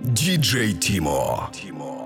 Диджей Тимо. Тимо.